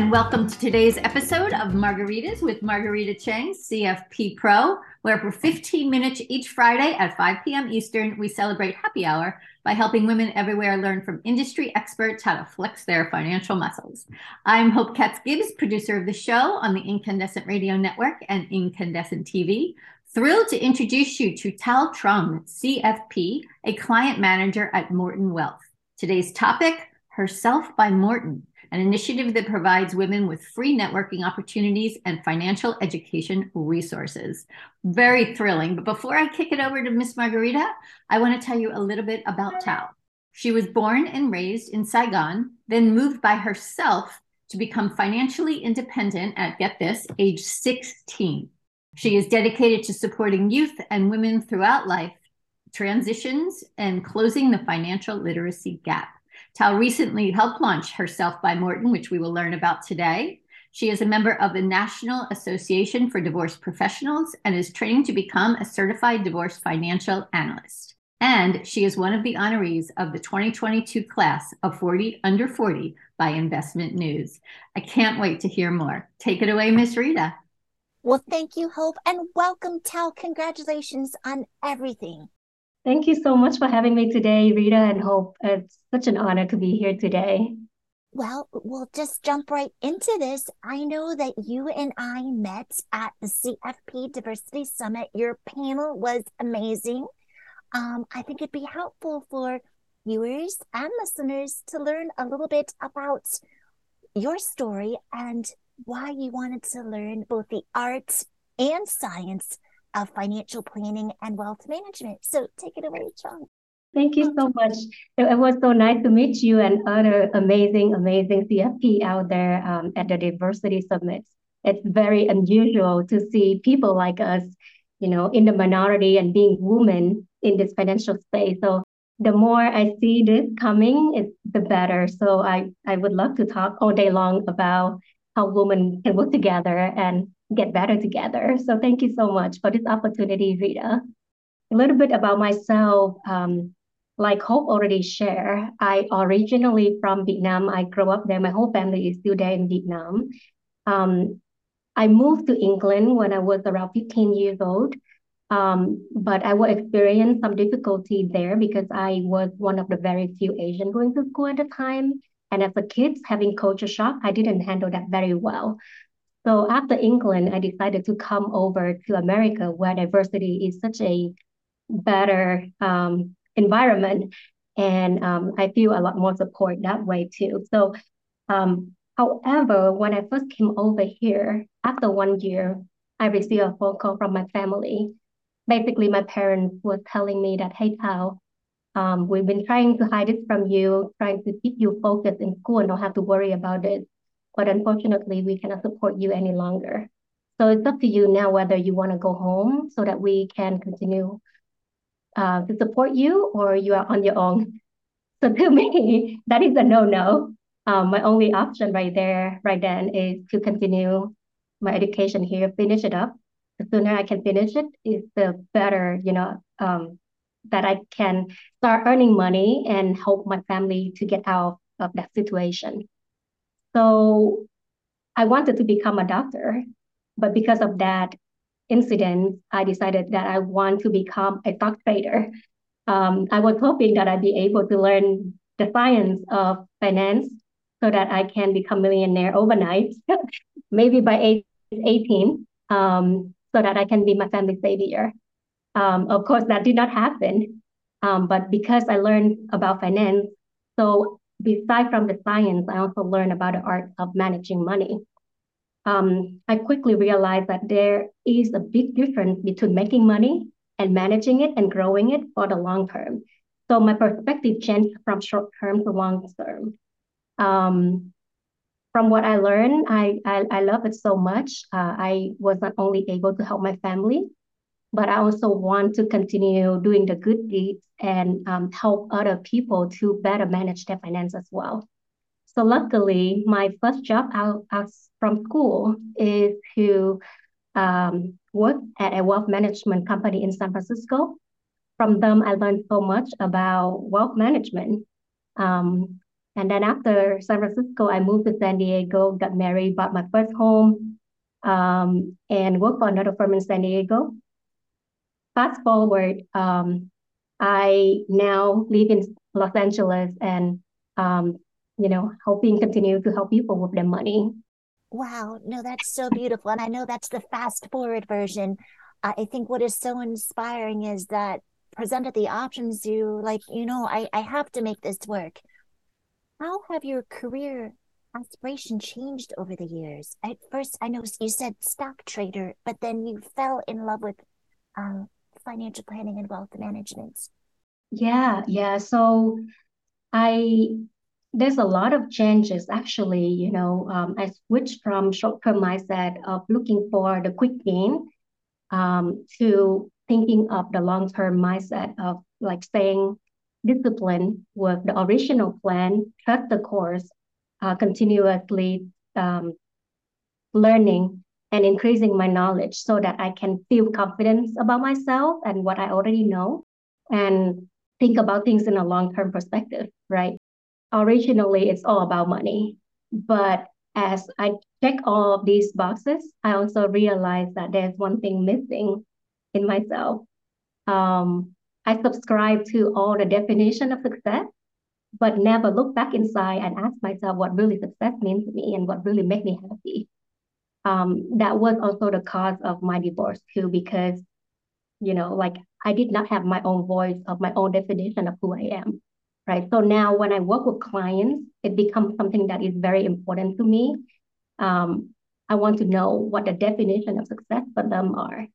and welcome to today's episode of Margaritas with Margarita Chang, CFP Pro, where for 15 minutes each Friday at 5 p.m. Eastern, we celebrate happy hour by helping women everywhere learn from industry experts how to flex their financial muscles. I'm Hope Katz Gibbs, producer of the show on the Incandescent Radio Network and Incandescent TV. Thrilled to introduce you to Tao Truong, CFP, a client manager at Morton Wealth. Today's topic Herself by Morton an initiative that provides women with free networking opportunities and financial education resources. Very thrilling. But before I kick it over to Miss Margarita, I want to tell you a little bit about Tao. She was born and raised in Saigon, then moved by herself to become financially independent at, get this, age 16. She is dedicated to supporting youth and women throughout life, transitions, and closing the financial literacy gap. Tao recently helped launch Herself by Morton, which we will learn about today. She is a member of the National Association for Divorce Professionals and is training to become a certified divorce financial analyst. And she is one of the honorees of the 2022 class of 40 under 40 by Investment News. I can't wait to hear more. Take it away, Miss Rita. Well, thank you, Hope, and welcome, Tao. Congratulations on everything. Thank you so much for having me today, Rita and Hope. It's such an honor to be here today. Well, we'll just jump right into this. I know that you and I met at the CFP Diversity Summit. Your panel was amazing. Um, I think it'd be helpful for viewers and listeners to learn a little bit about your story and why you wanted to learn both the arts and science of financial planning and wealth management. So take it away, John. Thank you so much. It was so nice to meet you and other amazing, amazing CFP out there um, at the Diversity Summit. It's very unusual to see people like us, you know, in the minority and being women in this financial space. So the more I see this coming, it's the better. So I, I would love to talk all day long about how women can work together and get better together. So thank you so much for this opportunity, Rita. A little bit about myself. Um, like Hope already shared, I originally from Vietnam. I grew up there. My whole family is still there in Vietnam. Um, I moved to England when I was around 15 years old. Um, but I will experience some difficulty there because I was one of the very few Asian going to school at the time. And as a kid, having culture shock, I didn't handle that very well. So after England, I decided to come over to America where diversity is such a better um, environment. And um, I feel a lot more support that way too. So, um, however, when I first came over here, after one year, I received a phone call from my family. Basically, my parents were telling me that, hey, Tao, um, we've been trying to hide it from you, trying to keep you focused in school and don't have to worry about it but unfortunately, we cannot support you any longer. So it's up to you now whether you want to go home so that we can continue uh, to support you or you are on your own. So to me, that is a no-no. Um, my only option right there, right then, is to continue my education here, finish it up. The sooner I can finish it, is the better, you know, um, that I can start earning money and help my family to get out of that situation. So I wanted to become a doctor, but because of that incident, I decided that I want to become a stock trader. Um, I was hoping that I'd be able to learn the science of finance so that I can become millionaire overnight, maybe by age 18, um, so that I can be my family savior. Um, of course, that did not happen. Um, but because I learned about finance, so Besides from the science, I also learned about the art of managing money. Um, I quickly realized that there is a big difference between making money and managing it and growing it for the long term. So my perspective changed from short term to long term. Um, from what I learned, I, I, I love it so much. Uh, I was not only able to help my family, but I also want to continue doing the good deeds and um, help other people to better manage their finance as well. So luckily, my first job out, out from school is to um, work at a wealth management company in San Francisco. From them, I learned so much about wealth management. Um, and then after San Francisco, I moved to San Diego, got married, bought my first home, um, and worked for another firm in San Diego. Fast forward, um, I now live in Los Angeles and, um, you know, helping continue to help people with their money. Wow, no, that's so beautiful. And I know that's the fast forward version. I think what is so inspiring is that presented the options you like, you know, I, I have to make this work. How have your career aspiration changed over the years? At first, I know you said stock trader, but then you fell in love with um, financial planning and wealth management. Yeah, yeah. So I there's a lot of changes actually. You know, um, I switched from short-term mindset of looking for the quick gain um, to thinking of the long-term mindset of like staying disciplined with the original plan, trust the course, uh, continuously um, learning and increasing my knowledge so that I can feel confidence about myself and what I already know and think about things in a long-term perspective, right? Originally, it's all about money. But as I check all of these boxes, I also realize that there's one thing missing in myself. Um, I subscribe to all the definition of success, but never look back inside and ask myself what really success means to me and what really make me happy. Um, that was also the cause of my divorce too, because, you know, like I did not have my own voice of my own definition of who I am, right? So now when I work with clients, it becomes something that is very important to me. Um, I want to know what the definition of success for them are.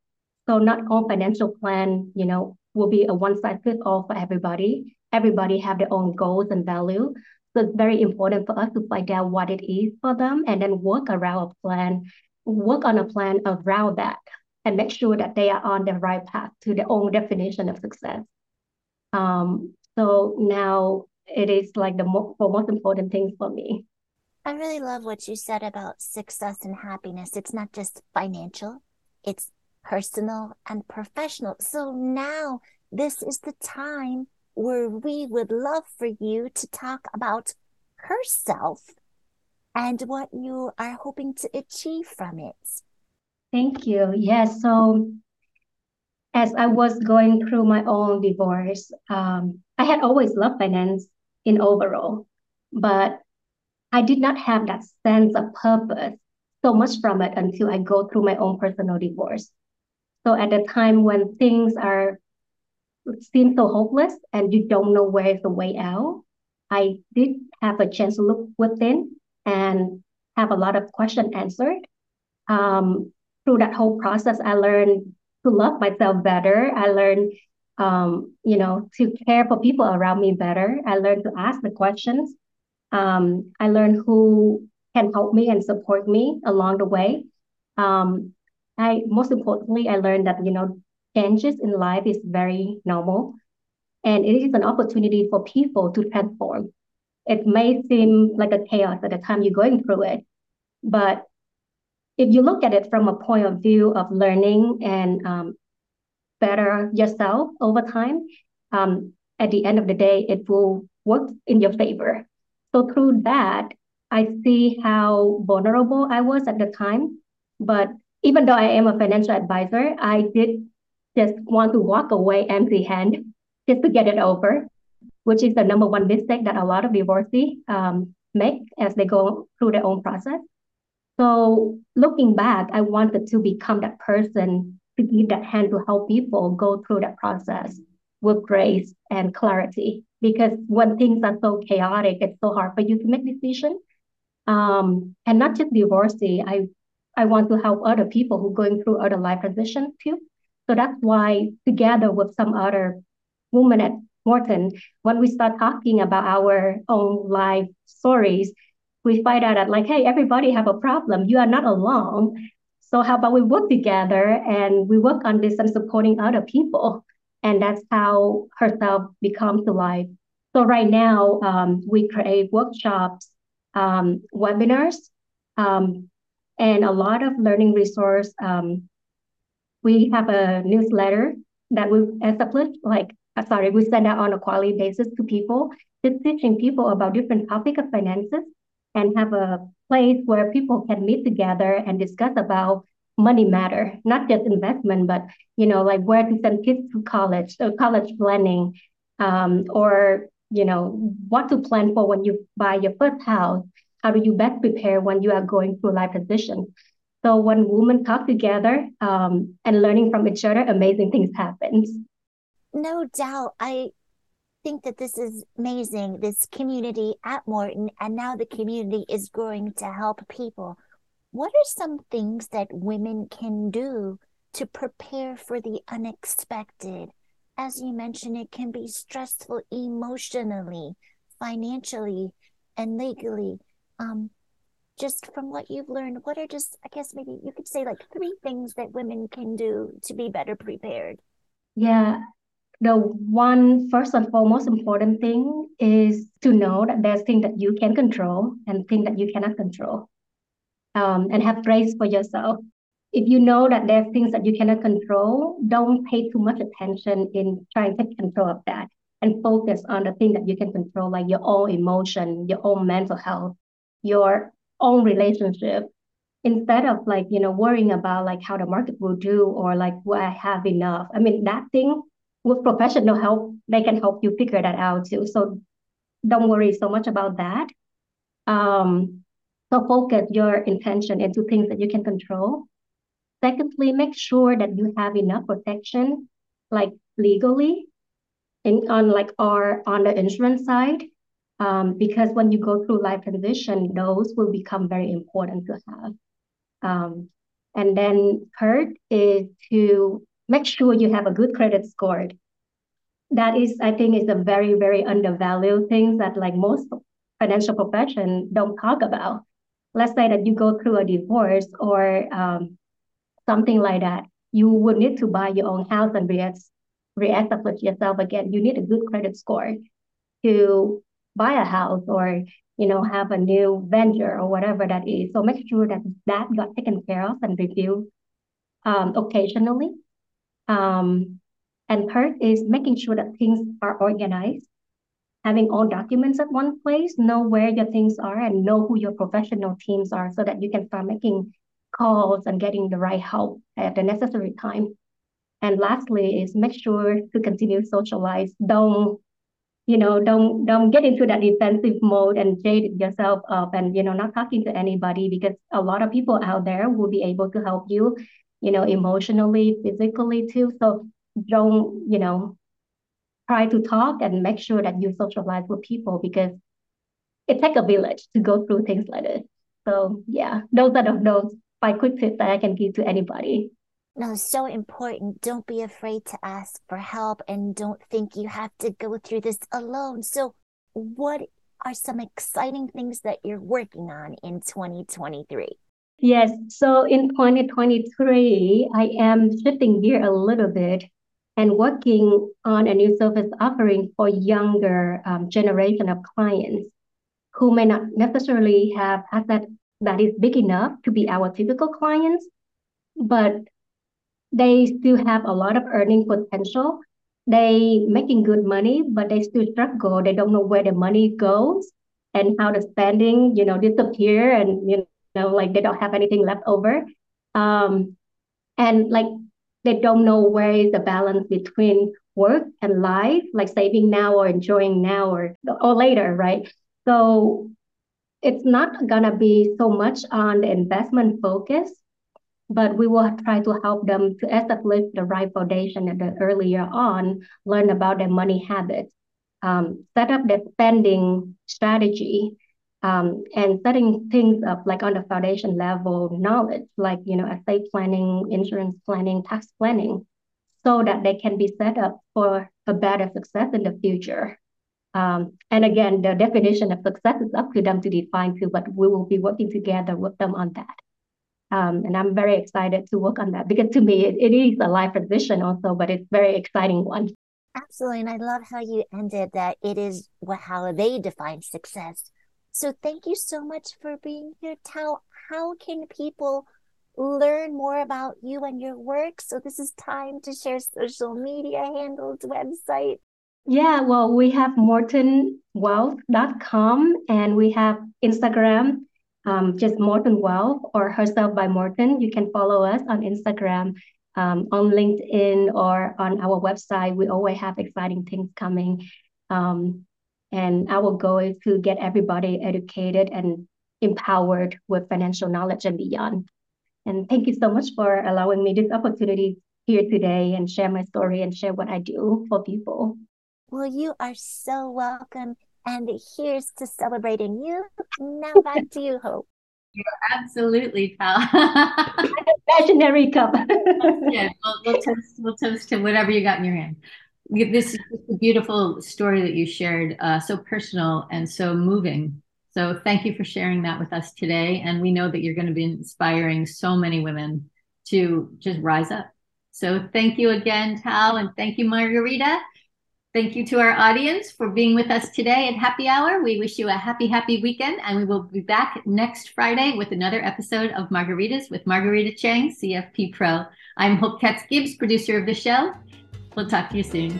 So not all financial plan, you know, will be a one size fits all for everybody. Everybody have their own goals and value. So it's very important for us to find out what it is for them and then work around a plan, work on a plan around that and make sure that they are on the right path to their own definition of success. Um, so now it is like the mo- most important thing for me. I really love what you said about success and happiness. It's not just financial, it's personal and professional. So now this is the time where we would love for you to talk about herself and what you are hoping to achieve from it. Thank you. Yes. So, as I was going through my own divorce, um, I had always loved finance in overall, but I did not have that sense of purpose so much from it until I go through my own personal divorce. So at the time when things are seem so hopeless and you don't know where is the way out, I did have a chance to look within and have a lot of questions answered. Um, through that whole process, I learned to love myself better. I learned, um, you know, to care for people around me better. I learned to ask the questions. Um, I learned who can help me and support me along the way. Um, I most importantly, I learned that you know changes in life is very normal, and it is an opportunity for people to transform. It may seem like a chaos at the time you're going through it, but if you look at it from a point of view of learning and um, better yourself over time, um, at the end of the day, it will work in your favor. So through that, I see how vulnerable I was at the time, but even though I am a financial advisor, I did just want to walk away empty hand just to get it over, which is the number one mistake that a lot of divorcees um, make as they go through their own process. So looking back, I wanted to become that person to give that hand to help people go through that process with grace and clarity. Because when things are so chaotic, it's so hard for you to make decisions. Um, and not just divorcee, I I want to help other people who are going through other life transitions too. So that's why together with some other women at Morton, when we start talking about our own life stories, we find out that like, hey, everybody have a problem. You are not alone. So how about we work together and we work on this and supporting other people. And that's how herself becomes alive. So right now, um, we create workshops, um, webinars, um, and a lot of learning resource. We have a newsletter that we established like uh, sorry, we send out on a quality basis to people, just teaching people about different topics of finances and have a place where people can meet together and discuss about money matter, not just investment, but you know, like where to send kids to college, so college planning, um, or you know, what to plan for when you buy your first house. How do you best prepare when you are going through life transition? So when women talk together um, and learning from each other, amazing things happen. No doubt. I think that this is amazing, this community at Morton, and now the community is growing to help people. What are some things that women can do to prepare for the unexpected? As you mentioned, it can be stressful emotionally, financially, and legally. Um, just from what you've learned, what are just, I guess maybe you could say like three things that women can do to be better prepared? Yeah, the one first and foremost important thing is to know that there's things that you can control and things that you cannot control. Um, and have grace for yourself. If you know that there's things that you cannot control, don't pay too much attention in trying to take control of that and focus on the thing that you can control, like your own emotion, your own mental health, your own relationship instead of like you know worrying about like how the market will do or like will i have enough. I mean that thing with professional help they can help you figure that out too. So don't worry so much about that. Um so focus your intention into things that you can control. Secondly make sure that you have enough protection like legally in on like or on the insurance side um, because when you go through life transition, those will become very important to have. Um, and then third is to make sure you have a good credit score. That is, I think, is a very, very undervalued thing that like most financial profession don't talk about. Let's say that you go through a divorce or um, something like that. You would need to buy your own house and reestablish yourself again. You need a good credit score to buy a house or you know have a new venture or whatever that is. So make sure that that got taken care of and reviewed um, occasionally. Um, and third is making sure that things are organized. Having all documents at one place know where your things are and know who your professional teams are so that you can start making calls and getting the right help at the necessary time. And lastly is make sure to continue socialize. Don't you know don't don't get into that defensive mode and jade yourself up and you know not talking to anybody because a lot of people out there will be able to help you you know emotionally physically too. So don't you know try to talk and make sure that you socialize with people because it takes a village to go through things like this. So yeah those are the, those five quick tips that i can give to anybody no, so important. Don't be afraid to ask for help and don't think you have to go through this alone. So, what are some exciting things that you're working on in 2023? Yes, so in 2023, I am shifting gear a little bit and working on a new service offering for younger um, generation of clients who may not necessarily have asset that is big enough to be our typical clients, but they still have a lot of earning potential. They making good money, but they still struggle. They don't know where the money goes and how the spending, you know, disappear and you know, like they don't have anything left over. Um, and like they don't know where is the balance between work and life, like saving now or enjoying now or or later, right? So it's not gonna be so much on the investment focus but we will try to help them to establish the right foundation at the earlier on, learn about their money habits, um, set up their spending strategy, um, and setting things up like on the foundation level knowledge, like you know, estate planning, insurance planning, tax planning, so that they can be set up for a better success in the future. Um, and again, the definition of success is up to them to define too, but we will be working together with them on that. Um, and I'm very excited to work on that because to me, it, it is a life transition also, but it's very exciting one. Absolutely. And I love how you ended that it is what, how they define success. So thank you so much for being here. Tao, how can people learn more about you and your work? So this is time to share social media handles, website. Yeah, well, we have mortonwealth.com and we have Instagram, um, just Morton Wealth or Herself by Morton. You can follow us on Instagram, um, on LinkedIn, or on our website. We always have exciting things coming. Um, and our goal is to get everybody educated and empowered with financial knowledge and beyond. And thank you so much for allowing me this opportunity here today and share my story and share what I do for people. Well, you are so welcome. And here's to celebrating you. Now back to you, Hope. You're absolutely, pal. Imaginary cup. yeah, we'll, we'll, toast, we'll toast to whatever you got in your hand. This is a beautiful story that you shared, uh, so personal and so moving. So thank you for sharing that with us today. And we know that you're going to be inspiring so many women to just rise up. So thank you again, Tao, and thank you, Margarita. Thank you to our audience for being with us today at Happy Hour. We wish you a happy, happy weekend, and we will be back next Friday with another episode of Margaritas with Margarita Chang, CFP Pro. I'm Hope Katz Gibbs, producer of the show. We'll talk to you soon.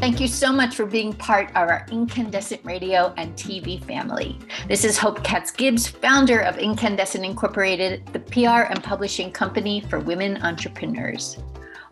Thank you so much for being part of our Incandescent Radio and TV family. This is Hope Katz Gibbs, founder of Incandescent Incorporated, the PR and publishing company for women entrepreneurs.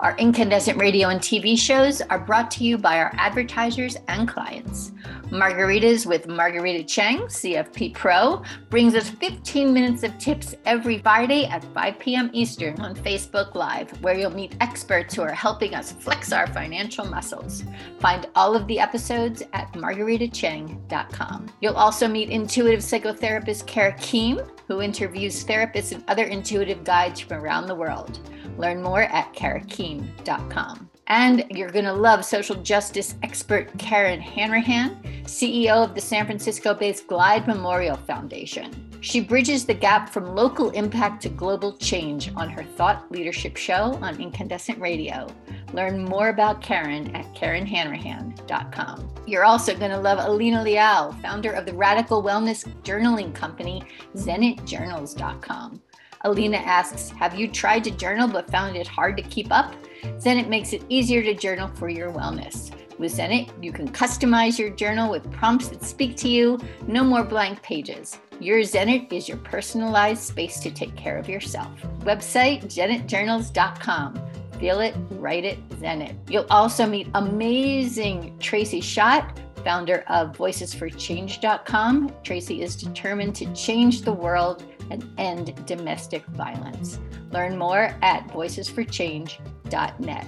Our incandescent radio and TV shows are brought to you by our advertisers and clients. Margaritas with Margarita Chang, CFP Pro, brings us 15 minutes of tips every Friday at 5 p.m. Eastern on Facebook Live, where you'll meet experts who are helping us flex our financial muscles. Find all of the episodes at margaritachang.com. You'll also meet intuitive psychotherapist Kara Keem, who interviews therapists and other intuitive guides from around the world. Learn more at karakeem.com. And you're going to love social justice expert Karen Hanrahan, CEO of the San Francisco based Glide Memorial Foundation. She bridges the gap from local impact to global change on her Thought Leadership Show on Incandescent Radio. Learn more about Karen at KarenHanrahan.com. You're also going to love Alina Liao, founder of the radical wellness journaling company ZenitJournals.com. Alina asks, Have you tried to journal but found it hard to keep up? Zenit makes it easier to journal for your wellness. With Zenit, you can customize your journal with prompts that speak to you, no more blank pages. Your Zenit is your personalized space to take care of yourself. Website zenitjournals.com. Feel it, write it, Zenit. You'll also meet amazing Tracy Schott, founder of voicesforchange.com. Tracy is determined to change the world and end domestic violence. Learn more at voicesforchange.net.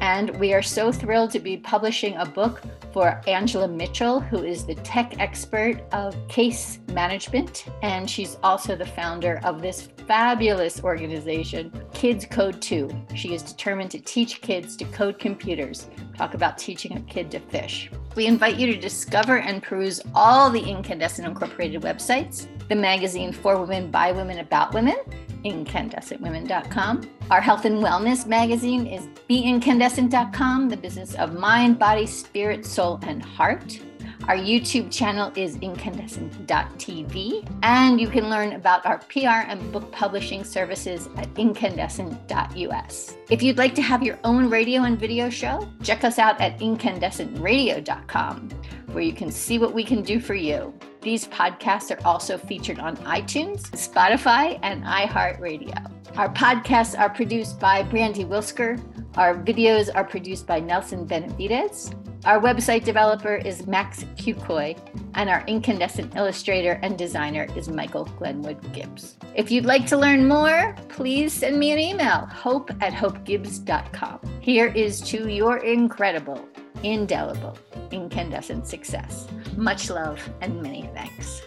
And we are so thrilled to be publishing a book for Angela Mitchell, who is the tech expert of case management. And she's also the founder of this fabulous organization, Kids Code 2. She is determined to teach kids to code computers. Talk about teaching a kid to fish. We invite you to discover and peruse all the Incandescent Incorporated websites, the magazine For Women, by Women, About Women, incandescentwomen.com. Our health and wellness magazine is beincandescent.com, the business of mind, body, spirit, soul, and heart. Our YouTube channel is incandescent.tv, and you can learn about our PR and book publishing services at incandescent.us. If you'd like to have your own radio and video show, check us out at incandescentradio.com, where you can see what we can do for you. These podcasts are also featured on iTunes, Spotify, and iHeartRadio. Our podcasts are produced by Brandy Wilsker. Our videos are produced by Nelson Benavides. Our website developer is Max Kukoy, and our incandescent illustrator and designer is Michael Glenwood Gibbs. If you'd like to learn more, please send me an email, hope at hopegibbs.com. Here is to your incredible, indelible, incandescent success. Much love and many thanks.